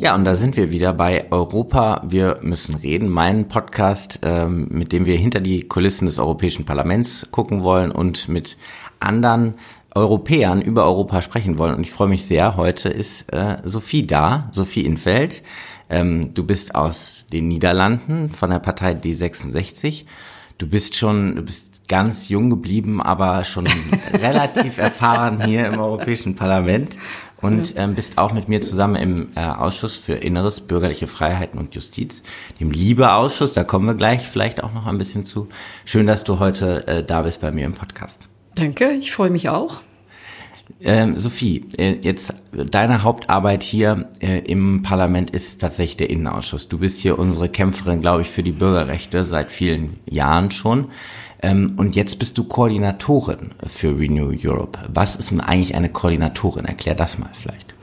Ja, und da sind wir wieder bei Europa. Wir müssen reden. Mein Podcast, ähm, mit dem wir hinter die Kulissen des Europäischen Parlaments gucken wollen und mit anderen Europäern über Europa sprechen wollen. Und ich freue mich sehr. Heute ist äh, Sophie da, Sophie Infeld. Ähm, du bist aus den Niederlanden von der Partei D66. Du bist schon, du bist ganz jung geblieben, aber schon relativ erfahren hier im Europäischen Parlament und ähm, bist auch mit mir zusammen im äh, Ausschuss für Inneres, bürgerliche Freiheiten und Justiz, dem Liebe-Ausschuss. Da kommen wir gleich vielleicht auch noch ein bisschen zu. Schön, dass du heute äh, da bist bei mir im Podcast. Danke, ich freue mich auch. Ähm, Sophie, äh, jetzt deine Hauptarbeit hier äh, im Parlament ist tatsächlich der Innenausschuss. Du bist hier unsere Kämpferin, glaube ich, für die Bürgerrechte seit vielen Jahren schon. Ähm, und jetzt bist du Koordinatorin für Renew Europe. Was ist eigentlich eine Koordinatorin? Erklär das mal vielleicht.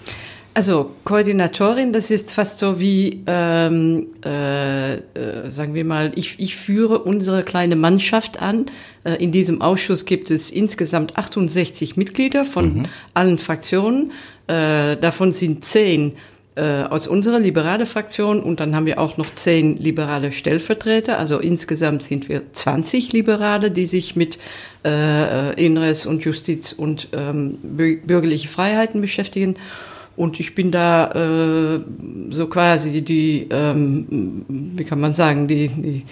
Also Koordinatorin, das ist fast so wie, ähm, äh, äh, sagen wir mal, ich, ich führe unsere kleine Mannschaft an. Äh, in diesem Ausschuss gibt es insgesamt 68 Mitglieder von mhm. allen Fraktionen. Äh, davon sind zehn äh, aus unserer liberale Fraktion und dann haben wir auch noch zehn liberale Stellvertreter. Also insgesamt sind wir 20 Liberale, die sich mit äh, Inneres und Justiz und ähm, bürgerliche Freiheiten beschäftigen. Und ich bin da äh, so quasi die, ähm, wie kann man sagen, die, die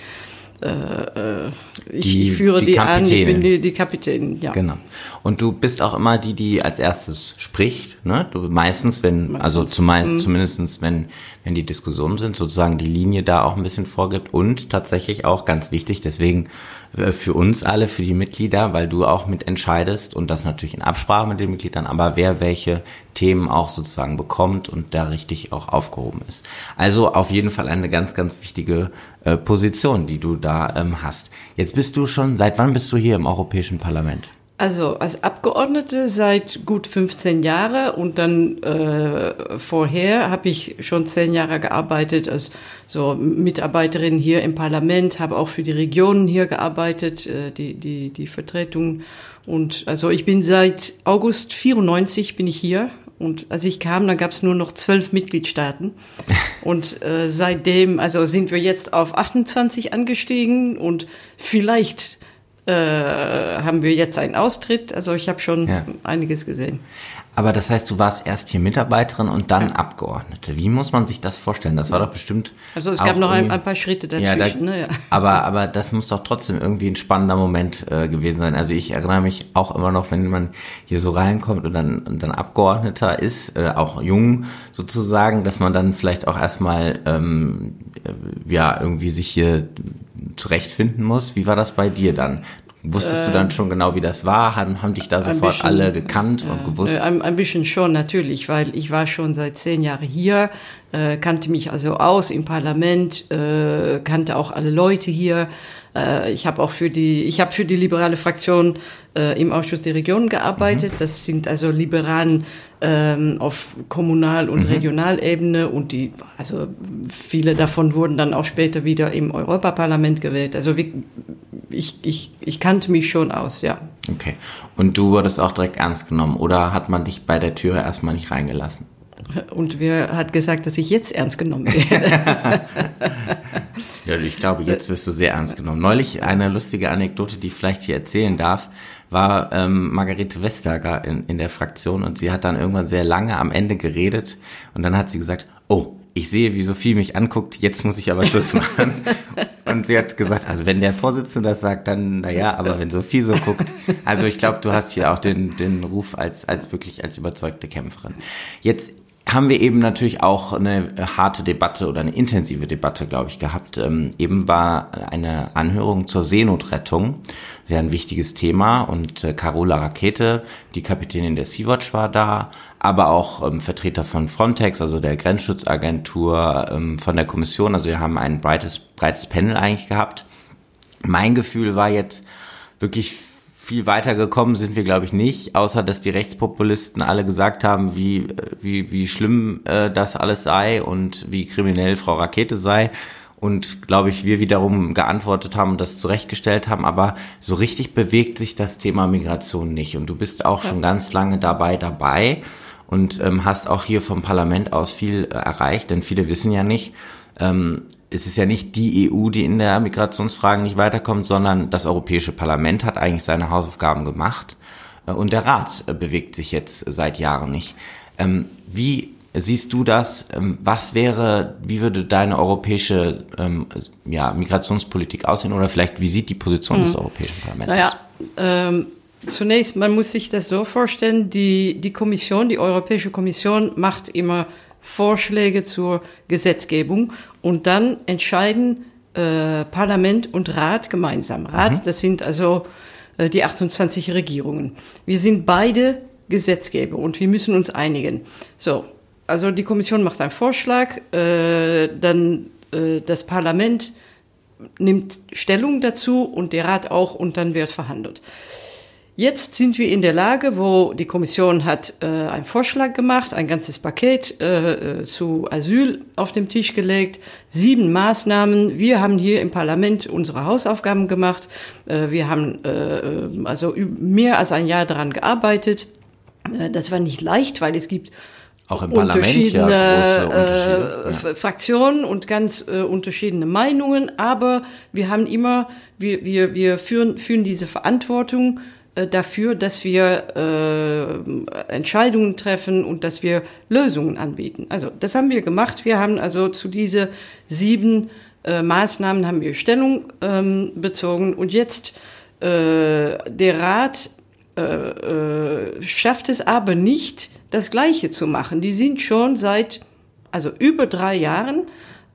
äh, äh ich, die, ich, führe die, die an, ich bin die, die Kapitänin, ja. Genau. Und du bist auch immer die, die als erstes spricht, ne? Du meistens, wenn, also meistens. also zumeist, mhm. zumindestens wenn, wenn die Diskussionen sind, sozusagen die Linie da auch ein bisschen vorgibt und tatsächlich auch ganz wichtig, deswegen äh, für uns alle, für die Mitglieder, weil du auch mit entscheidest und das natürlich in Absprache mit den Mitgliedern, aber wer welche Themen auch sozusagen bekommt und da richtig auch aufgehoben ist. Also auf jeden Fall eine ganz, ganz wichtige äh, Position, die du da ähm, hast. Jetzt bist du schon, seit wann bist du hier im Europäischen Parlament? Also als Abgeordnete seit gut 15 Jahre und dann äh, vorher habe ich schon zehn Jahre gearbeitet als so Mitarbeiterin hier im Parlament, habe auch für die Regionen hier gearbeitet, äh, die, die, die Vertretung. Und also ich bin seit August 94 bin ich hier und als ich kam, dann gab es nur noch zwölf Mitgliedstaaten. Und äh, seitdem, also sind wir jetzt auf 28 angestiegen und vielleicht äh, haben wir jetzt einen Austritt. Also ich habe schon ja. einiges gesehen. Aber das heißt, du warst erst hier Mitarbeiterin und dann ja. Abgeordnete. Wie muss man sich das vorstellen? Das war doch bestimmt. Also es gab noch ein, ein, paar Schritte dazwischen. Ja, da, ne? ja. Aber, aber das muss doch trotzdem irgendwie ein spannender Moment äh, gewesen sein. Also ich erinnere mich auch immer noch, wenn man hier so reinkommt und dann, und dann Abgeordneter ist, äh, auch jung sozusagen, dass man dann vielleicht auch erstmal ähm, ja irgendwie sich hier zurechtfinden muss. Wie war das bei dir dann? Wusstest äh, du dann ähm, schon genau, wie das war? Haben, haben dich da sofort bisschen, alle gekannt äh, und gewusst? Ein, ein, bisschen schon, natürlich, weil ich war schon seit zehn Jahren hier, äh, kannte mich also aus im Parlament, äh, kannte auch alle Leute hier. Äh, ich habe auch für die, ich habe für die liberale Fraktion äh, im Ausschuss der Regionen gearbeitet. Mhm. Das sind also Liberalen ähm, auf Kommunal- und mhm. Regionalebene und die, also viele davon wurden dann auch später wieder im Europaparlament gewählt. Also wie, ich, ich, ich kannte mich schon aus, ja. Okay. Und du wurdest auch direkt ernst genommen oder hat man dich bei der Tür erstmal nicht reingelassen? Und wer hat gesagt, dass ich jetzt ernst genommen werde? ja, ich glaube, jetzt wirst du sehr ernst genommen. Neulich eine lustige Anekdote, die ich vielleicht hier erzählen darf, war ähm, Margarete Vestager in, in der Fraktion und sie hat dann irgendwann sehr lange am Ende geredet und dann hat sie gesagt, oh, ich sehe, wie Sophie mich anguckt, jetzt muss ich aber Schluss machen. und sie hat gesagt, also wenn der Vorsitzende das sagt, dann naja, aber wenn Sophie so guckt, also ich glaube, du hast hier auch den, den Ruf als, als wirklich als überzeugte Kämpferin. Jetzt haben wir eben natürlich auch eine harte Debatte oder eine intensive Debatte, glaube ich, gehabt. Ähm, eben war eine Anhörung zur Seenotrettung sehr ein wichtiges Thema und äh, Carola Rakete, die Kapitänin der Sea-Watch war da, aber auch ähm, Vertreter von Frontex, also der Grenzschutzagentur, ähm, von der Kommission. Also wir haben ein breites, breites Panel eigentlich gehabt. Mein Gefühl war jetzt wirklich viel weiter gekommen sind wir, glaube ich, nicht, außer dass die Rechtspopulisten alle gesagt haben, wie, wie, wie schlimm äh, das alles sei und wie kriminell Frau Rakete sei. Und glaube ich, wir wiederum geantwortet haben und das zurechtgestellt haben, aber so richtig bewegt sich das Thema Migration nicht. Und du bist auch ja. schon ganz lange dabei dabei und ähm, hast auch hier vom Parlament aus viel äh, erreicht, denn viele wissen ja nicht, ähm, es ist ja nicht die EU, die in der Migrationsfrage nicht weiterkommt, sondern das Europäische Parlament hat eigentlich seine Hausaufgaben gemacht äh, und der Rat äh, bewegt sich jetzt seit Jahren nicht. Ähm, wie siehst du das? Ähm, was wäre, wie würde deine europäische ähm, ja, Migrationspolitik aussehen oder vielleicht wie sieht die Position hm. des Europäischen Parlaments naja, aus? Ähm, zunächst, man muss sich das so vorstellen, die, die Kommission, die Europäische Kommission macht immer Vorschläge zur Gesetzgebung und dann entscheiden äh, Parlament und Rat gemeinsam. Rat, mhm. das sind also äh, die 28 Regierungen. Wir sind beide Gesetzgeber und wir müssen uns einigen. So, also die Kommission macht einen Vorschlag, äh, dann äh, das Parlament nimmt Stellung dazu und der Rat auch und dann wird verhandelt. Jetzt sind wir in der Lage, wo die Kommission hat äh, einen Vorschlag gemacht, ein ganzes Paket äh, äh, zu Asyl auf den Tisch gelegt, sieben Maßnahmen. Wir haben hier im Parlament unsere Hausaufgaben gemacht. Äh, wir haben äh, also mehr als ein Jahr daran gearbeitet. Äh, das war nicht leicht, weil es gibt auch im Parlament ja große äh, Fraktionen und ganz äh, unterschiedliche Meinungen, aber wir haben immer, wir, wir, wir führen, führen diese Verantwortung äh, dafür, dass wir äh, Entscheidungen treffen und dass wir Lösungen anbieten. Also das haben wir gemacht. Wir haben also zu diese sieben äh, Maßnahmen haben wir Stellung ähm, bezogen und jetzt äh, der Rat äh, äh, schafft es aber nicht, das Gleiche zu machen. Die sind schon seit, also über drei Jahren,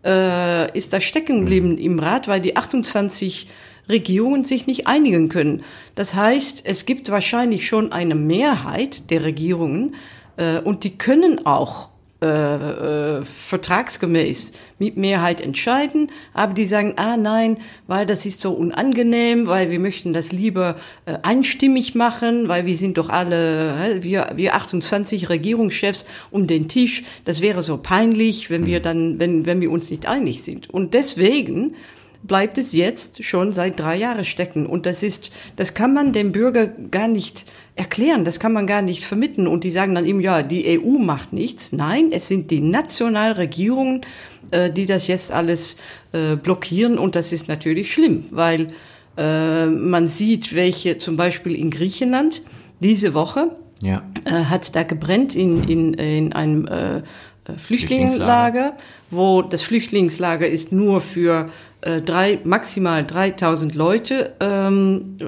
äh, ist das stecken geblieben im Rat, weil die 28 Regierungen sich nicht einigen können. Das heißt, es gibt wahrscheinlich schon eine Mehrheit der Regierungen äh, und die können auch äh, äh, vertragsgemäß mit Mehrheit entscheiden, aber die sagen, ah nein, weil das ist so unangenehm, weil wir möchten das lieber äh, einstimmig machen, weil wir sind doch alle, wir, wir 28 Regierungschefs um den Tisch, das wäre so peinlich, wenn wir mhm. dann, wenn, wenn wir uns nicht einig sind. Und deswegen bleibt es jetzt schon seit drei Jahren stecken. Und das ist, das kann man dem Bürger gar nicht erklären, das kann man gar nicht vermitteln. Und die sagen dann eben, ja, die EU macht nichts. Nein, es sind die Nationalregierungen, äh, die das jetzt alles äh, blockieren. Und das ist natürlich schlimm, weil äh, man sieht, welche zum Beispiel in Griechenland diese Woche ja. äh, hat es da gebrennt in, in, in einem äh, Flüchtlingslager, wo das Flüchtlingslager ist nur für äh, drei, maximal 3000 Leute, ähm, äh,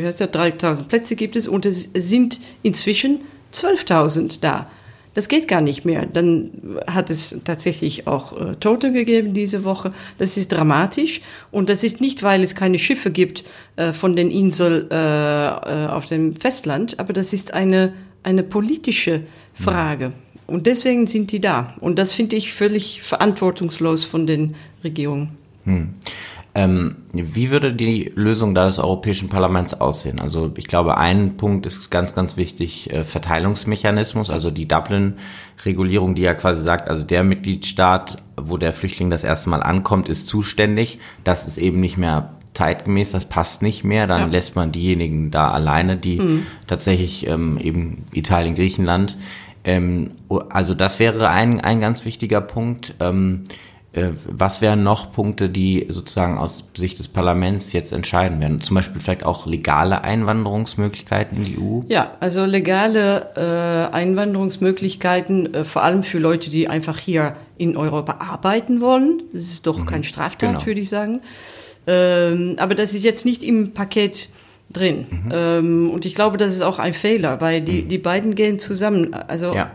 wie heißt das, 3000 Plätze gibt es und es sind inzwischen 12.000 da. Das geht gar nicht mehr. Dann hat es tatsächlich auch äh, Tote gegeben diese Woche. Das ist dramatisch. Und das ist nicht, weil es keine Schiffe gibt äh, von den Inseln äh, äh, auf dem Festland, aber das ist eine, eine politische Frage. Und deswegen sind die da. Und das finde ich völlig verantwortungslos von den Regierungen. Hm. Ähm, wie würde die Lösung da des Europäischen Parlaments aussehen? Also ich glaube, ein Punkt ist ganz, ganz wichtig, äh, Verteilungsmechanismus, also die Dublin-Regulierung, die ja quasi sagt, also der Mitgliedstaat, wo der Flüchtling das erste Mal ankommt, ist zuständig. Das ist eben nicht mehr zeitgemäß, das passt nicht mehr. Dann ja. lässt man diejenigen da alleine, die mhm. tatsächlich ähm, eben Italien, Griechenland. Ähm, also das wäre ein, ein ganz wichtiger Punkt. Ähm, äh, was wären noch Punkte, die sozusagen aus Sicht des Parlaments jetzt entscheiden werden? Zum Beispiel vielleicht auch legale Einwanderungsmöglichkeiten in die EU? Ja, also legale äh, Einwanderungsmöglichkeiten, äh, vor allem für Leute, die einfach hier in Europa arbeiten wollen. Das ist doch mhm. kein Straftat, genau. würde ich sagen. Ähm, aber das ist jetzt nicht im Paket drin. Mhm. Ähm, und ich glaube, das ist auch ein Fehler, weil die, mhm. die beiden gehen zusammen. Also ja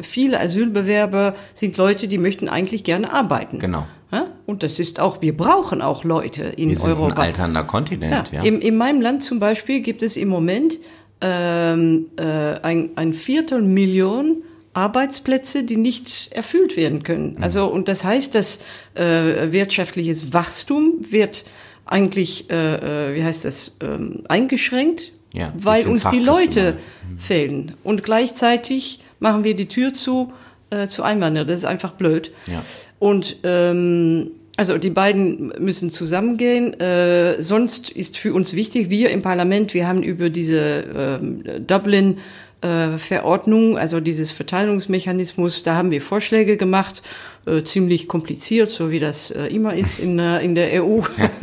viele Asylbewerber sind Leute, die möchten eigentlich gerne arbeiten. Genau. Ja? Und das ist auch, wir brauchen auch Leute in wir sind Europa. Ein alternder Kontinent, ja. ja. In, in meinem Land zum Beispiel gibt es im Moment ähm, äh, ein, ein Viertelmillion Arbeitsplätze, die nicht erfüllt werden können. Mhm. Also und das heißt, dass äh, wirtschaftliches Wachstum wird eigentlich, äh, äh wie heißt das, ähm, eingeschränkt, ja, weil uns die Leute mhm. fehlen. Und gleichzeitig machen wir die Tür zu, äh, zu Einwanderern. Das ist einfach blöd. Ja. Und ähm, also die beiden müssen zusammengehen. Äh, sonst ist für uns wichtig, wir im Parlament, wir haben über diese äh, Dublin äh, Verordnung, also dieses Verteilungsmechanismus, da haben wir Vorschläge gemacht, äh, ziemlich kompliziert, so wie das äh, immer ist in, äh, in der EU.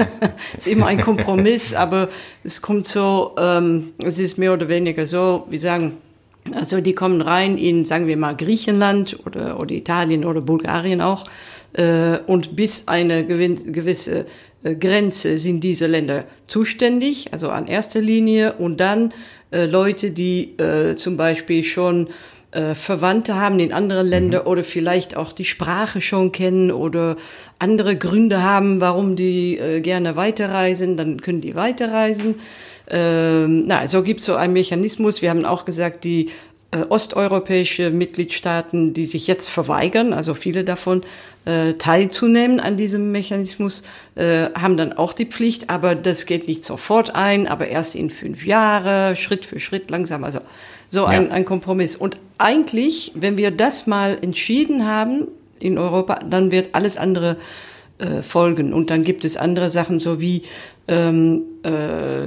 ist immer ein Kompromiss, aber es kommt so, ähm, es ist mehr oder weniger so, wie sagen, also die kommen rein in, sagen wir mal, Griechenland oder, oder Italien oder Bulgarien auch. Äh, und bis eine gewisse äh, Grenze sind diese Länder zuständig, also an erster Linie. Und dann äh, Leute, die äh, zum Beispiel schon äh, Verwandte haben in anderen Ländern mhm. oder vielleicht auch die Sprache schon kennen oder andere Gründe haben, warum die äh, gerne weiterreisen, dann können die weiterreisen. Ähm, na, so gibt es so einen Mechanismus. Wir haben auch gesagt, die äh, osteuropäische Mitgliedstaaten, die sich jetzt verweigern, also viele davon, äh, teilzunehmen an diesem Mechanismus, äh, haben dann auch die Pflicht, aber das geht nicht sofort ein, aber erst in fünf Jahre, Schritt für Schritt, langsam, also so ja. ein, ein Kompromiss. Und eigentlich, wenn wir das mal entschieden haben in Europa, dann wird alles andere äh, folgen. Und dann gibt es andere Sachen, so wie ähm, äh,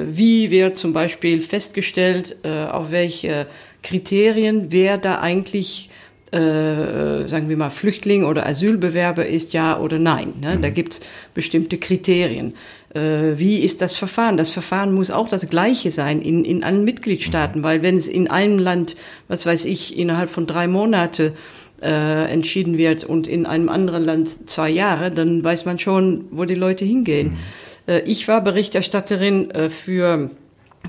wie wird zum Beispiel festgestellt, äh, auf welche Kriterien wer da eigentlich äh, sagen wir mal, Flüchtling oder Asylbewerber ist, ja oder nein. Ne? Mhm. Da gibt es bestimmte Kriterien. Äh, wie ist das Verfahren? Das Verfahren muss auch das gleiche sein in, in allen Mitgliedstaaten, mhm. weil wenn es in einem Land, was weiß ich, innerhalb von drei Monate äh, entschieden wird und in einem anderen Land zwei Jahre, dann weiß man schon, wo die Leute hingehen. Mhm. Äh, ich war Berichterstatterin äh, für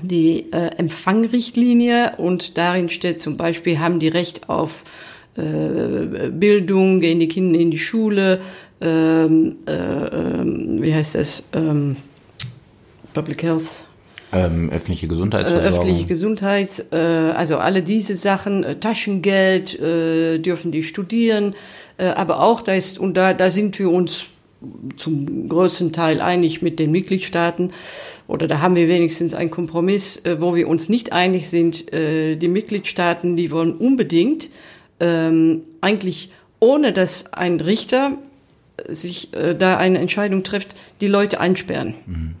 die äh, Empfangrichtlinie und darin steht zum Beispiel, haben die Recht auf Bildung, gehen die Kinder in die Schule, ähm, äh, ähm, wie heißt das, ähm, Public Health. Ähm, öffentliche Gesundheitsversorgung. Äh, öffentliche Gesundheits, äh, also alle diese Sachen, äh, Taschengeld äh, dürfen die studieren, äh, aber auch da ist, und da, da sind wir uns zum größten Teil einig mit den Mitgliedstaaten oder da haben wir wenigstens einen Kompromiss, äh, wo wir uns nicht einig sind. Die Mitgliedstaaten, die wollen unbedingt ähm, eigentlich ohne dass ein Richter sich da eine Entscheidung trifft, die Leute einsperren. Mhm.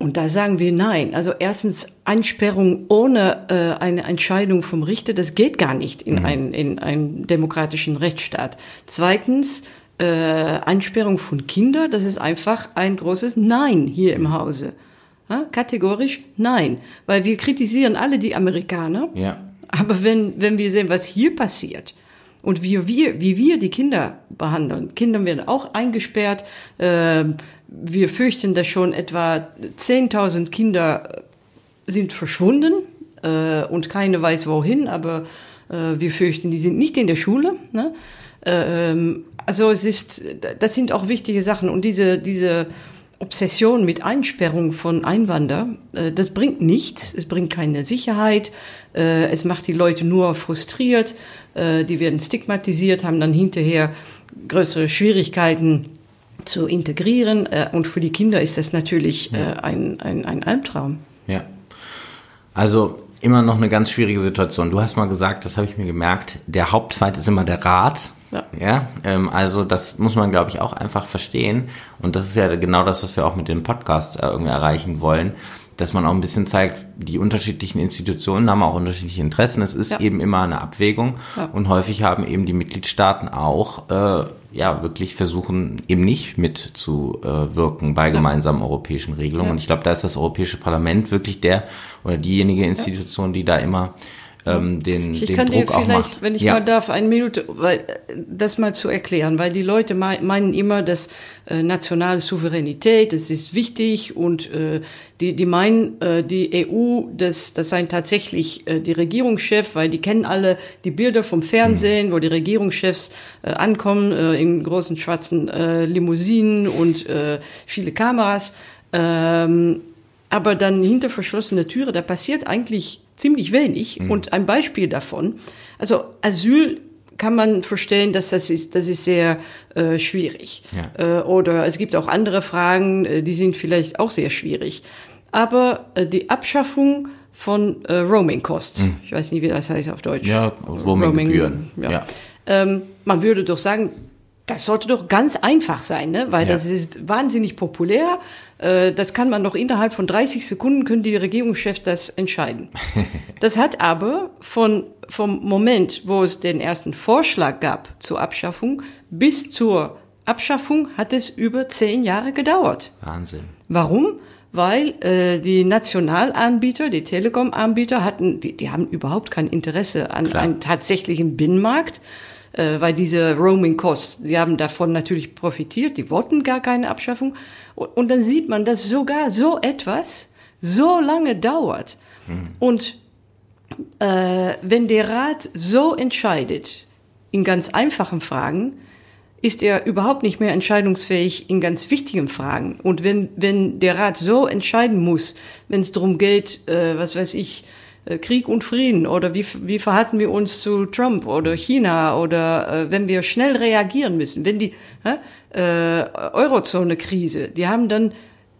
Und da sagen wir nein. Also erstens Einsperrung ohne äh, eine Entscheidung vom Richter, das geht gar nicht in, mhm. ein, in einem demokratischen Rechtsstaat. Zweitens äh, Einsperrung von Kindern, das ist einfach ein großes Nein hier im Hause. Ja, kategorisch nein, weil wir kritisieren alle die Amerikaner. Ja. Aber wenn, wenn wir sehen, was hier passiert und wie wir, wie wir die Kinder behandeln, Kinder werden auch eingesperrt. Äh, wir fürchten, dass schon etwa 10.000 Kinder sind verschwunden äh, und keine weiß wohin, aber äh, wir fürchten, die sind nicht in der Schule. Ne? Ähm, also es ist, das sind auch wichtige Sachen und diese, diese Obsession mit Einsperrung von Einwanderern, äh, das bringt nichts, es bringt keine Sicherheit, äh, es macht die Leute nur frustriert, äh, die werden stigmatisiert, haben dann hinterher größere Schwierigkeiten zu integrieren äh, und für die Kinder ist das natürlich äh, ein, ein, ein Albtraum. Ja. Also immer noch eine ganz schwierige Situation. Du hast mal gesagt, das habe ich mir gemerkt, der Hauptfeind ist immer der Rat ja, ja ähm, also das muss man, glaube ich, auch einfach verstehen. Und das ist ja genau das, was wir auch mit dem Podcast äh, irgendwie erreichen wollen, dass man auch ein bisschen zeigt, die unterschiedlichen Institutionen haben auch unterschiedliche Interessen. Es ist ja. eben immer eine Abwägung ja. und häufig haben eben die Mitgliedstaaten auch äh, ja wirklich versuchen eben nicht mitzuwirken bei gemeinsamen europäischen Regelungen. Und ich glaube, da ist das Europäische Parlament wirklich der oder diejenige Institution, die da immer ähm, den, ich den kann Druck dir vielleicht, wenn ich ja. mal darf, eine Minute, weil das mal zu erklären, weil die Leute meinen immer, dass äh, nationale Souveränität, das ist wichtig und äh, die, die meinen, äh, die EU, das, das seien tatsächlich äh, die Regierungschef, weil die kennen alle die Bilder vom Fernsehen, mhm. wo die Regierungschefs äh, ankommen äh, in großen schwarzen äh, Limousinen und äh, viele Kameras. Ähm, aber dann hinter verschlossene Türe, da passiert eigentlich ziemlich wenig. Mhm. Und ein Beispiel davon, also Asyl kann man verstehen, dass das ist, das ist sehr äh, schwierig. Ja. Äh, oder es gibt auch andere Fragen, äh, die sind vielleicht auch sehr schwierig. Aber äh, die Abschaffung von äh, Roaming Costs, mhm. ich weiß nicht, wie das heißt auf Deutsch. Ja. Roaming, ja. ja. Ähm, man würde doch sagen, das sollte doch ganz einfach sein, ne? weil Ja. das ist wahnsinnig populär. Äh, Das kann man doch innerhalb von 30 Sekunden können die Regierungschefs das entscheiden. Das hat aber von, vom Moment, wo es den ersten Vorschlag gab zur Abschaffung, bis zur Abschaffung hat es über zehn Jahre gedauert. Wahnsinn. Warum? Weil äh, die Nationalanbieter, die Telekom-Anbieter hatten, die, die haben überhaupt kein Interesse an Klar. einem tatsächlichen Binnenmarkt, äh, weil diese Roaming-Costs, die haben davon natürlich profitiert, die wollten gar keine Abschaffung. Und, und dann sieht man, dass sogar so etwas so lange dauert. Und äh, wenn der Rat so entscheidet, in ganz einfachen Fragen, ist er überhaupt nicht mehr entscheidungsfähig in ganz wichtigen Fragen. Und wenn, wenn der Rat so entscheiden muss, wenn es darum geht, äh, was weiß ich, Krieg und Frieden oder wie, wie verhalten wir uns zu Trump oder China oder äh, wenn wir schnell reagieren müssen, wenn die äh, Eurozone-Krise, die haben dann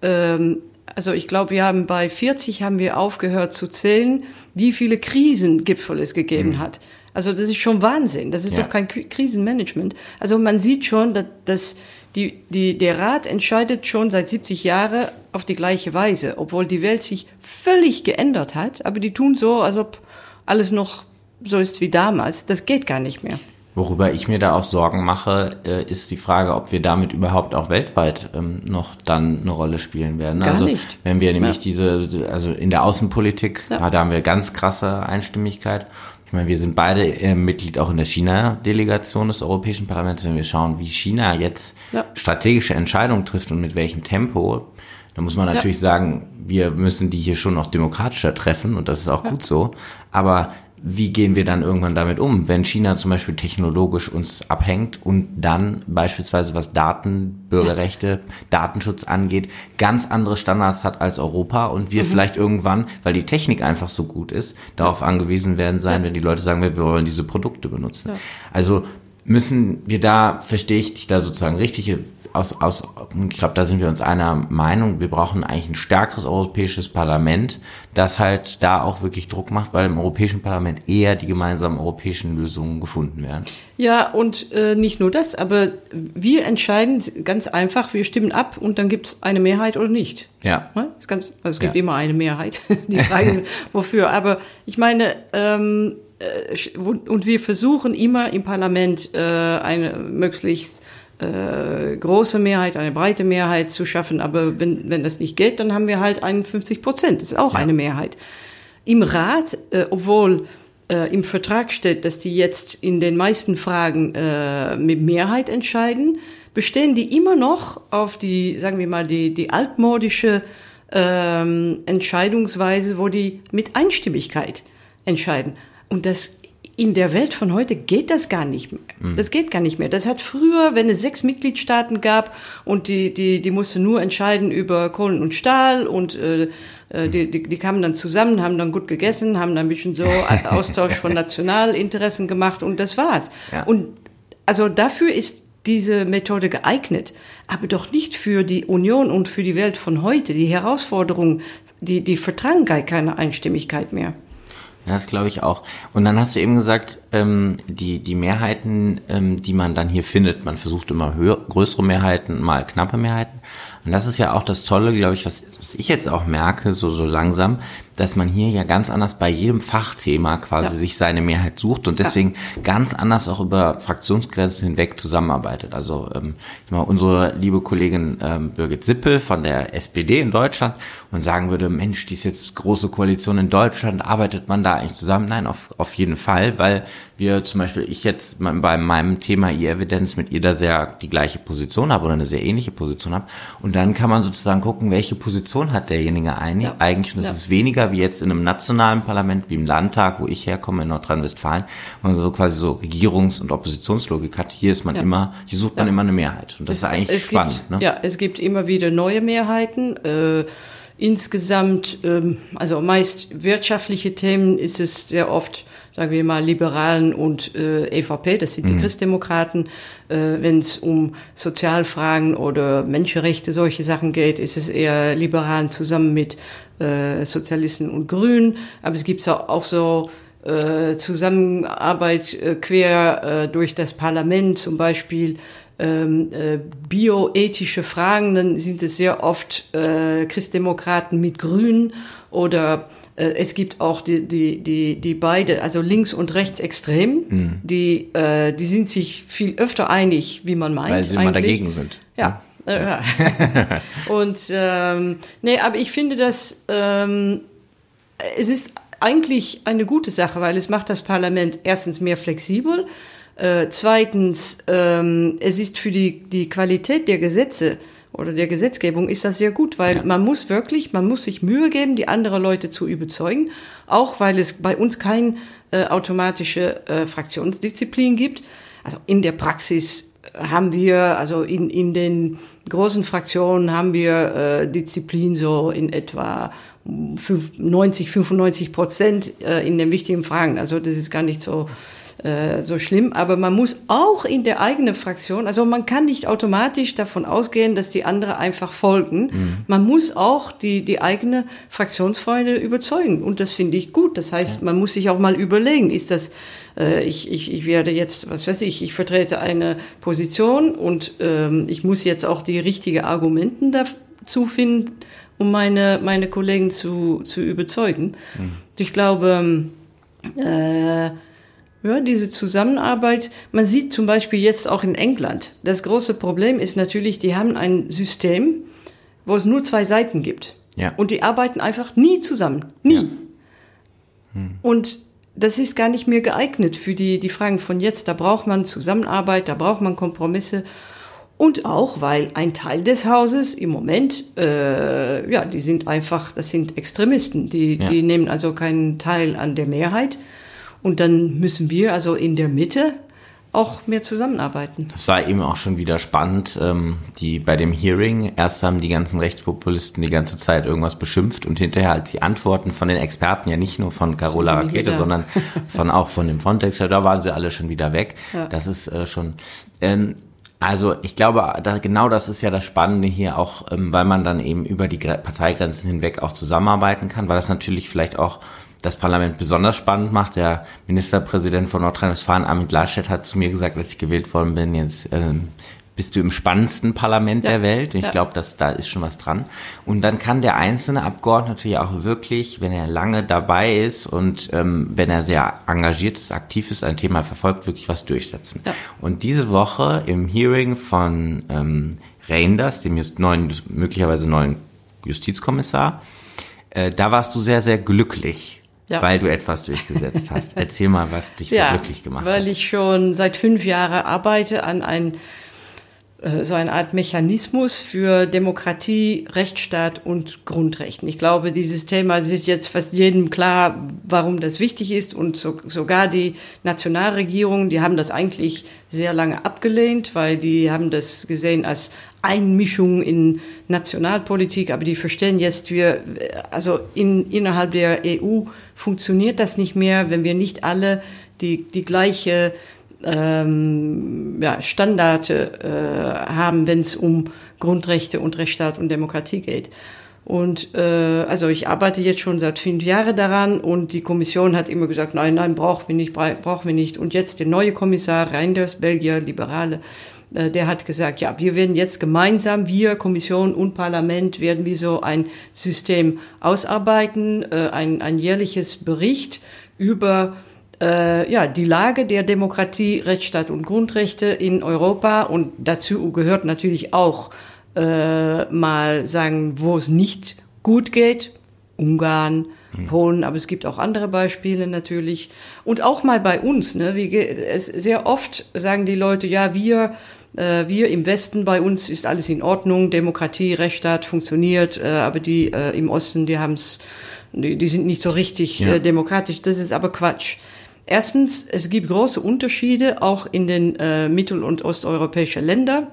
ähm, also ich glaube, wir haben bei 40 haben wir aufgehört zu zählen, wie viele Krisengipfel es gegeben hat. Also das ist schon Wahnsinn. Das ist Ja. doch kein Krisenmanagement. Also man sieht schon, dass, dass die, die, der Rat entscheidet schon seit 70 Jahren auf die gleiche Weise, obwohl die Welt sich völlig geändert hat. Aber die tun so, als ob alles noch so ist wie damals. Das geht gar nicht mehr. Worüber ich mir da auch Sorgen mache, äh, ist die Frage, ob wir damit überhaupt auch weltweit ähm, noch dann eine Rolle spielen werden. Gar also nicht. wenn wir nämlich Ja. diese, also in der Außenpolitik, Ja. da haben wir ganz krasse Einstimmigkeit. Ich meine, wir sind beide äh, Mitglied auch in der China-Delegation des Europäischen Parlaments. Wenn wir schauen, wie China jetzt Ja. strategische Entscheidungen trifft und mit welchem Tempo, da muss man natürlich sagen, wir müssen die hier schon noch demokratischer treffen und das ist auch gut so. Aber wie gehen wir dann irgendwann damit um, wenn China zum Beispiel technologisch uns abhängt und dann beispielsweise was Daten, Bürgerrechte, Datenschutz angeht, ganz andere Standards hat als Europa und wir vielleicht irgendwann, weil die Technik einfach so gut ist, darauf angewiesen werden sein, wenn die Leute sagen, wir wollen diese Produkte benutzen. Also müssen wir da, verstehe ich dich da sozusagen richtig, aus, aus, ich glaube, da sind wir uns einer Meinung, wir brauchen eigentlich ein stärkeres europäisches Parlament, das halt da auch wirklich Druck macht, weil im Europäischen Parlament eher die gemeinsamen europäischen Lösungen gefunden werden. Ja, und äh, nicht nur das, aber wir entscheiden ganz einfach, wir stimmen ab und dann gibt es eine Mehrheit oder nicht. Ja. Ne? Es, ganz, also es gibt Ja. immer eine Mehrheit. Die Frage ist, wofür. Aber ich meine, ähm, äh, und und wir versuchen immer im Parlament äh, eine möglichst äh, große Mehrheit, eine breite Mehrheit zu schaffen. Aber wenn, wenn das nicht geht, dann haben wir halt 51 Prozent. Das ist auch eine Mehrheit. Im Rat, äh, obwohl äh, im Vertrag steht, dass die jetzt in den meisten Fragen äh, mit Mehrheit entscheiden, bestehen die immer noch auf die, sagen wir mal, die, die altmodische ähm, Entscheidungsweise, wo die mit Einstimmigkeit entscheiden. Und das in der Welt von heute geht das gar nicht mehr. Das geht gar nicht mehr. Das hat früher, wenn es sechs Mitgliedstaaten gab und die, die, die mussten nur entscheiden über Kohlen und Stahl und äh, äh, die, die, die kamen dann zusammen, haben dann gut gegessen, haben dann ein bisschen so Austausch von Nationalinteressen gemacht und das war's. Ja. Und also dafür ist diese Methode geeignet, aber doch nicht für die Union und für die Welt von heute. Die Herausforderungen, die, die vertragen gar keine Einstimmigkeit mehr. Ja, das glaube ich auch. Und dann hast du eben gesagt, ähm, die, die Mehrheiten, ähm, die man dann hier findet, man versucht immer höher, größere Mehrheiten, mal knappe Mehrheiten. Und das ist ja auch das Tolle, glaube ich, was, was ich jetzt auch merke, so, so langsam, dass man hier ja ganz anders bei jedem Fachthema quasi Ja. sich seine Mehrheit sucht und deswegen ganz anders auch über Fraktionsgrenzen hinweg zusammenarbeitet. Also ähm, ich meine, unsere liebe Kollegin ähm, Birgit Sippel von der SPD in Deutschland und sagen würde, Mensch, die ist jetzt große Koalition in Deutschland, arbeitet man da eigentlich zusammen? Nein, auf, auf jeden Fall, weil wir zum Beispiel, ich jetzt bei meinem Thema E-Evidenz mit ihr da sehr die gleiche Position habe oder eine sehr ähnliche Position habe. Und dann kann man sozusagen gucken, welche Position hat derjenige ein, Ja. eigentlich. Und das Ja. ist weniger wie jetzt in einem nationalen Parlament, wie im Landtag, wo ich herkomme, in Nordrhein-Westfalen, wo man so quasi so Regierungs- und Oppositionslogik hat. Hier ist man Ja. immer, hier sucht man Ja. immer eine Mehrheit. Und das ist eigentlich spannend. Gibt, ne? Ja, es gibt immer wieder neue Mehrheiten. Äh, insgesamt, ähm, also meist wirtschaftliche Themen ist es sehr oft, sagen wir mal, Liberalen und äh, EVP, das sind die Christdemokraten. Äh, Wenn es um Sozialfragen oder Menschenrechte, solche Sachen geht, ist es eher Liberalen zusammen mit äh, Sozialisten und Grünen. Aber es gibt auch, auch so äh, Zusammenarbeit äh, quer äh, durch das Parlament, zum Beispiel ähm, äh, bioethische Fragen, dann sind es sehr oft äh, Christdemokraten mit Grünen oder es gibt auch die, die, die, die beide, also links und rechts extrem, mhm. die, äh, die sind sich viel öfter einig, wie man meint. Weil sie immer dagegen sind. Ja. ja. und ähm, nee, aber ich finde, dass ähm, es ist eigentlich eine gute Sache, weil es macht das Parlament erstens mehr flexibel, äh, zweitens ähm, es ist für die, die Qualität der Gesetze oder der Gesetzgebung ist das sehr gut, weil ja. man muss wirklich, man muss sich Mühe geben, die anderen Leute zu überzeugen, auch weil es bei uns kein äh, automatische äh, Fraktionsdisziplin gibt. Also in der Praxis haben wir, also in, in den großen Fraktionen haben wir äh, Disziplin so in etwa 90, 95 Prozent äh, in den wichtigen Fragen. Also das ist gar nicht so äh, so schlimm, aber man muss auch in der eigenen Fraktion, also man kann nicht automatisch davon ausgehen, dass die anderen einfach folgen. Mhm. Man muss auch die, die eigene Fraktionsfreunde überzeugen und das finde ich gut. Das heißt, man muss sich auch mal überlegen, ist das, äh, ich, ich, ich werde jetzt, was weiß ich, ich vertrete eine Position und ähm, ich muss jetzt auch die richtigen Argumenten dazu finden, um meine, meine Kollegen zu, zu überzeugen. Mhm. Ich glaube, äh, ja, diese Zusammenarbeit, man sieht zum Beispiel jetzt auch in England, das große Problem ist natürlich, die haben ein System, wo es nur zwei Seiten gibt. Ja. Und die arbeiten einfach nie zusammen. Nie. Ja. Hm. Und das ist gar nicht mehr geeignet für die, die Fragen von jetzt. Da braucht man Zusammenarbeit, da braucht man Kompromisse. Und auch, weil ein Teil des Hauses im Moment, äh, ja, die sind einfach, das sind Extremisten. Die, ja. die nehmen also keinen Teil an der Mehrheit. Und dann müssen wir also in der Mitte auch mehr zusammenarbeiten. Das war eben auch schon wieder spannend, ähm, die bei dem Hearing, erst haben die ganzen Rechtspopulisten die ganze Zeit irgendwas beschimpft und hinterher als die Antworten von den Experten, ja nicht nur von Carola Rakete, sondern von auch von dem Frontex, da waren sie alle schon wieder weg. Ja. Das ist äh, schon, ähm, also ich glaube, da, genau das ist ja das Spannende hier auch, ähm, weil man dann eben über die Parteigrenzen hinweg auch zusammenarbeiten kann, weil das natürlich vielleicht auch das Parlament besonders spannend macht. Der Ministerpräsident von Nordrhein-Westfalen, Armin Laschet, hat zu mir gesagt, als ich gewählt worden bin, jetzt ähm, bist du im spannendsten Parlament ja, der Welt. Und ich ja. glaube, dass da ist schon was dran. Und dann kann der einzelne Abgeordnete ja auch wirklich, wenn er lange dabei ist und ähm, wenn er sehr engagiert ist, aktiv ist, ein Thema verfolgt, wirklich was durchsetzen. Ja. Und diese Woche im Hearing von ähm, Reinders, dem just neuen, möglicherweise neuen Justizkommissar, äh, da warst du sehr, sehr glücklich ja. weil du etwas durchgesetzt hast. Erzähl mal, was dich so ja, glücklich gemacht weil hat. Weil ich schon seit fünf Jahren arbeite an ein äh, so eine Art Mechanismus für Demokratie, Rechtsstaat und Grundrechten. Ich glaube, dieses Thema ist jetzt fast jedem klar, warum das wichtig ist und so, sogar die Nationalregierungen, die haben das eigentlich sehr lange abgelehnt, weil die haben das gesehen als Einmischung in Nationalpolitik, aber die verstehen jetzt, wir, also in, innerhalb der EU funktioniert das nicht mehr, wenn wir nicht alle die, die gleiche ähm, ja, Standarde äh, haben, wenn es um Grundrechte und Rechtsstaat und Demokratie geht. Und äh, also ich arbeite jetzt schon seit fünf Jahren daran und die Kommission hat immer gesagt, nein, nein, brauchen wir nicht, brauchen wir nicht. Und jetzt der neue Kommissar Reinders, Belgier, Liberale, äh, der hat gesagt, ja, wir werden jetzt gemeinsam, wir, Kommission und Parlament, werden wie so ein System ausarbeiten, äh, ein, ein jährliches Bericht über äh, ja, die Lage der Demokratie, Rechtsstaat und Grundrechte in Europa. Und dazu gehört natürlich auch äh, mal sagen, wo es nicht gut geht. Ungarn, mhm. Polen, aber es gibt auch andere Beispiele natürlich. Und auch mal bei uns, ne, wie es sehr oft sagen die Leute, ja, wir äh, wir im Westen, bei uns ist alles in Ordnung, Demokratie, Rechtsstaat funktioniert, äh, aber die äh, im Osten, die haben's, die, die sind nicht so richtig ja. äh, demokratisch. Das ist aber Quatsch. Erstens, es gibt große Unterschiede auch in den äh, mittel- und osteuropäischen Ländern.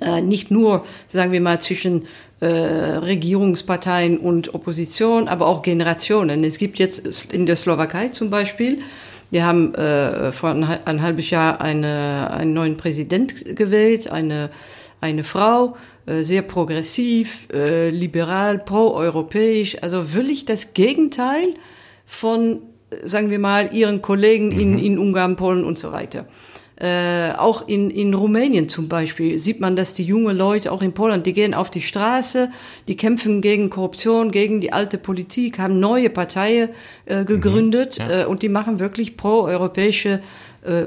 Äh, nicht nur, sagen wir mal, zwischen äh, Regierungsparteien und Opposition, aber auch Generationen. Es gibt jetzt in der Slowakei zum Beispiel, wir haben äh, vor ein, ein halbes Jahr eine, einen neuen Präsident gewählt, eine, eine Frau, äh, sehr progressiv, äh, liberal, pro-europäisch, also wirklich das Gegenteil von sagen wir mal, ihren Kollegen in, mhm. in Ungarn, Polen und so weiter. Äh, auch in, in Rumänien zum Beispiel sieht man, dass die junge Leute, auch in Polen, die gehen auf die Straße, die kämpfen gegen Korruption, gegen die alte Politik, haben neue Parteien äh, gegründet mhm, ja. äh, und die machen wirklich pro-europäische äh,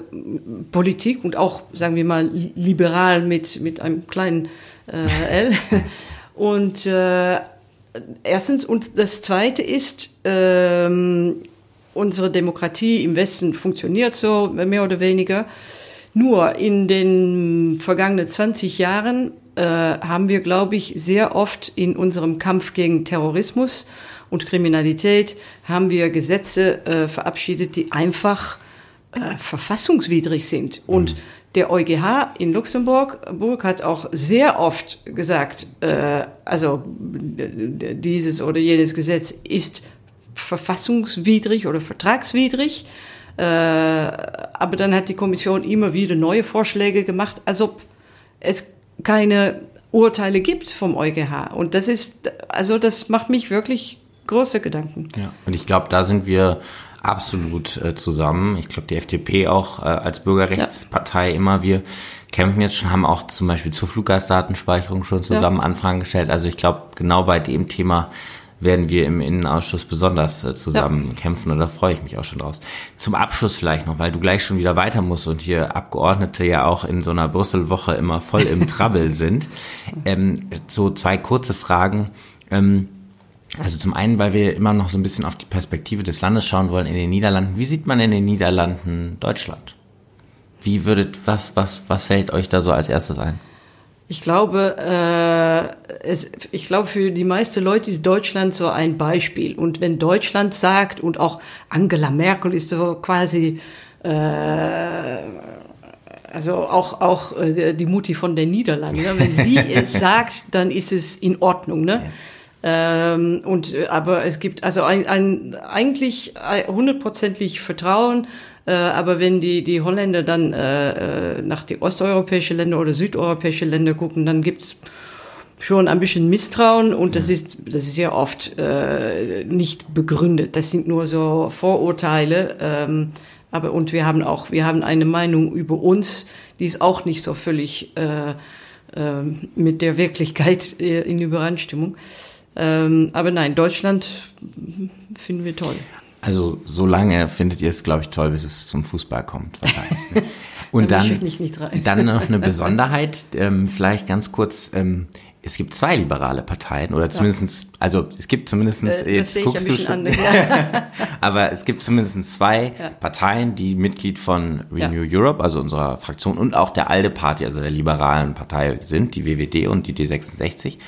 Politik und auch, sagen wir mal, liberal mit, mit einem kleinen äh, L. und äh, erstens, und das Zweite ist, ähm, unsere Demokratie im Westen funktioniert so, mehr oder weniger. Nur in den vergangenen 20 Jahren äh, haben wir, glaube ich, sehr oft in unserem Kampf gegen Terrorismus und Kriminalität haben wir Gesetze äh, verabschiedet, die einfach äh, verfassungswidrig sind. Und mhm. der EuGH in Luxemburg Burg hat auch sehr oft gesagt, äh, also dieses oder jenes Gesetz ist verfassungswidrig oder vertragswidrig. Äh, aber dann hat die Kommission immer wieder neue Vorschläge gemacht, als ob es keine Urteile gibt vom EuGH. Und das ist, also das macht mich wirklich große Gedanken. Ja, und ich glaube, da sind wir absolut äh, zusammen. Ich glaube, die FDP auch äh, als Bürgerrechtspartei ja. immer. Wir kämpfen jetzt schon, haben auch zum Beispiel zur Fluggastdatenspeicherung schon zusammen ja. Anfragen gestellt. Also ich glaube, genau bei dem Thema werden wir im Innenausschuss besonders äh, zusammen ja. kämpfen und da freue ich mich auch schon draus. Zum Abschluss vielleicht noch, weil du gleich schon wieder weiter musst und hier Abgeordnete ja auch in so einer Brüssel-Woche immer voll im Trouble sind. Ähm, so zwei kurze Fragen. Ähm, also zum einen, weil wir immer noch so ein bisschen auf die Perspektive des Landes schauen wollen in den Niederlanden. Wie sieht man in den Niederlanden Deutschland? Wie würdet, was, was, was fällt euch da so als erstes ein? Ich glaube, äh, es, ich glaube, für die meisten Leute ist Deutschland so ein Beispiel. Und wenn Deutschland sagt, und auch Angela Merkel ist so quasi, äh, also auch, auch äh, die Mutti von den Niederlanden, ne? wenn sie es sagt, dann ist es in Ordnung. Ne? Ja. Ähm, und aber es gibt also ein, ein eigentlich hundertprozentig Vertrauen. Äh, aber wenn die die Holländer dann äh, äh nach die osteuropäische Länder oder südeuropäische Länder gucken, dann gibt's schon ein bisschen Misstrauen und das ist das ist ja oft äh, nicht begründet. Das sind nur so Vorurteile. Ähm, aber und wir haben auch wir haben eine Meinung über uns, die ist auch nicht so völlig äh, äh, mit der Wirklichkeit äh, in Übereinstimmung. Ähm, aber nein, Deutschland finden wir toll. Also so lange findet ihr es, glaube ich, toll, bis es zum Fußball kommt. Wahrscheinlich. Ne? Und da dann, dann noch eine Besonderheit, ähm, vielleicht ganz kurz. Ähm, es gibt zwei liberale Parteien oder zumindestens, ja. also es gibt zumindestens, äh, jetzt guckst du schon, an, ja. aber es gibt zumindestens zwei ja. Parteien, die Mitglied von Renew Europe, also unserer Fraktion und auch der ALDE Party, also der liberalen Partei sind, die WWD und die D66.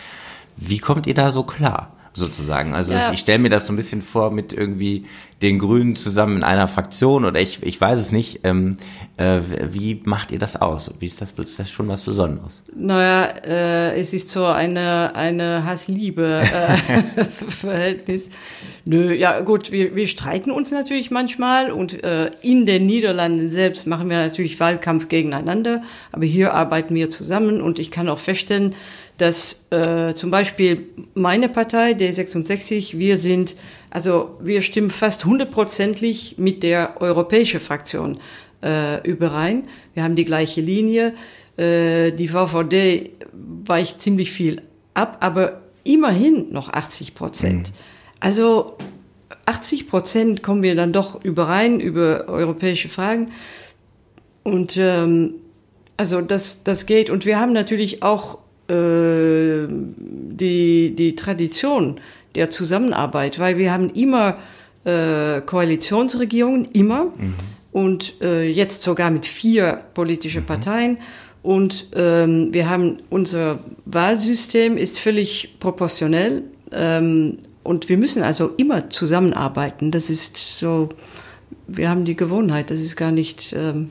Wie kommt ihr da so klar? Sozusagen. Also ja. ich stelle mir das so ein bisschen vor mit irgendwie den Grünen zusammen in einer Fraktion oder ich, ich weiß es nicht. Ähm, äh, wie macht ihr das aus? Wie ist das, ist das schon was Besonderes? Naja, äh, es ist so eine, eine Hass-Liebe-Verhältnis. Äh, Nö, ja gut, wir, wir streiten uns natürlich manchmal und äh, in den Niederlanden selbst machen wir natürlich Wahlkampf gegeneinander, aber hier arbeiten wir zusammen und ich kann auch feststellen, dass äh, zum Beispiel meine Partei, D66, wir sind, also wir stimmen fast hundertprozentig mit der europäischen Fraktion äh, überein. Wir haben die gleiche Linie. Äh, die VVD weicht ziemlich viel ab, aber immerhin noch 80 Prozent. Mhm. Also 80 Prozent kommen wir dann doch überein über europäische Fragen. Und ähm, also das, das geht. Und wir haben natürlich auch äh, die, die Tradition der Zusammenarbeit, weil wir haben immer äh, Koalitionsregierungen, immer, mhm. und äh, jetzt sogar mit vier politischen mhm. Parteien. Und ähm, wir haben unser Wahlsystem ist völlig proportionell ähm, und wir müssen also immer zusammenarbeiten. Das ist so, wir haben die Gewohnheit, das ist gar nicht ähm,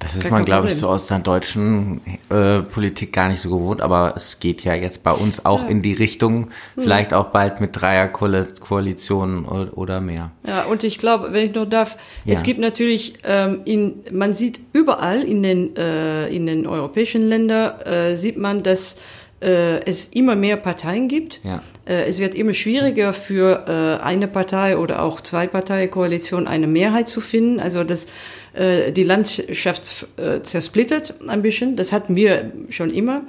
das ist man, glaube ich, so aus der deutschen äh, Politik gar nicht so gewohnt, aber es geht ja jetzt bei uns auch ja. in die Richtung, hm. vielleicht auch bald mit Dreierkoalitionen oder mehr. Ja, und ich glaube, wenn ich noch darf, ja. es gibt natürlich, ähm, in, man sieht überall in den, äh, in den europäischen Ländern, äh, sieht man, dass äh, es immer mehr Parteien gibt. Ja. Äh, es wird immer schwieriger für äh, eine Partei oder auch zwei Parteienkoalition eine Mehrheit zu finden. Also das, äh, die Landschaft äh, zersplittert ein bisschen. Das hatten wir schon immer.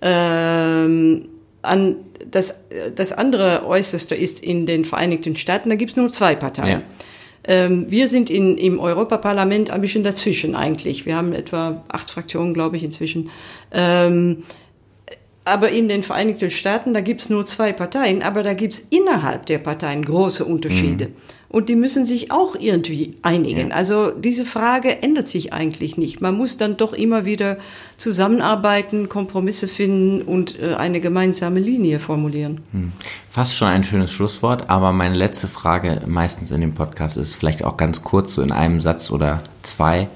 Ähm, an das, das andere Äußerste ist in den Vereinigten Staaten, da gibt es nur zwei Parteien. Ja. Ähm, wir sind in, im Europaparlament ein bisschen dazwischen eigentlich. Wir haben etwa acht Fraktionen, glaube ich, inzwischen. Ähm, aber in den Vereinigten Staaten, da gibt's nur zwei Parteien, aber da gibt's innerhalb der Parteien große Unterschiede. Mhm. Und die müssen sich auch irgendwie einigen. Ja. Also diese Frage ändert sich eigentlich nicht. Man muss dann doch immer wieder zusammenarbeiten, Kompromisse finden und äh, eine gemeinsame Linie formulieren. Hm. Fast schon ein schönes Schlusswort, aber meine letzte Frage meistens in dem Podcast ist vielleicht auch ganz kurz, so in einem Satz oder zwei.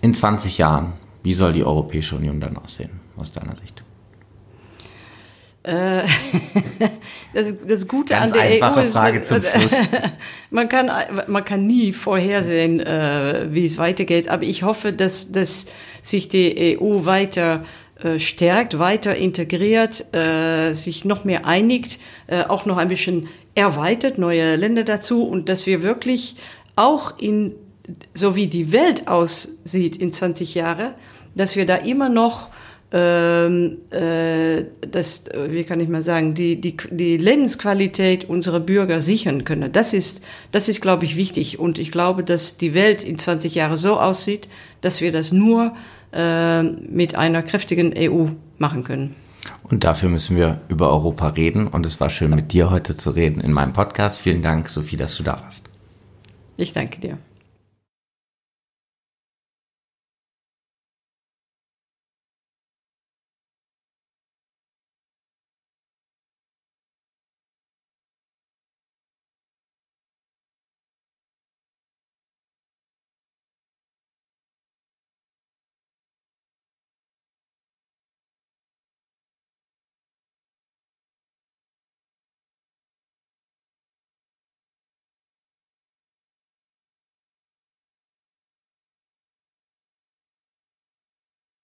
In 20 Jahren, wie soll die Europäische Union dann aussehen, aus deiner Sicht? Äh, das, das Gute Ganz an der einfache EU ist, Frage zum Schluss. man kann man kann nie vorhersehen, äh, wie es weitergeht. Aber ich hoffe, dass dass sich die EU weiter äh, stärkt, weiter integriert, sich noch mehr einigt, auch noch ein bisschen erweitert, neue Länder dazu und dass wir wirklich auch in so wie die Welt aussieht in 20 Jahre, dass wir da immer noch ähm, äh, das, wie kann ich mal sagen, die, die, die Lebensqualität unserer Bürger sichern können. Das ist, das ist, glaube ich, wichtig. Und ich glaube, dass die Welt in 20 Jahren so aussieht, dass wir das nur äh, mit einer kräftigen EU machen können. Und dafür müssen wir über Europa reden. Und es war schön, mit dir heute zu reden in meinem Podcast. Vielen Dank, Sophie, dass du da warst. Ich danke dir.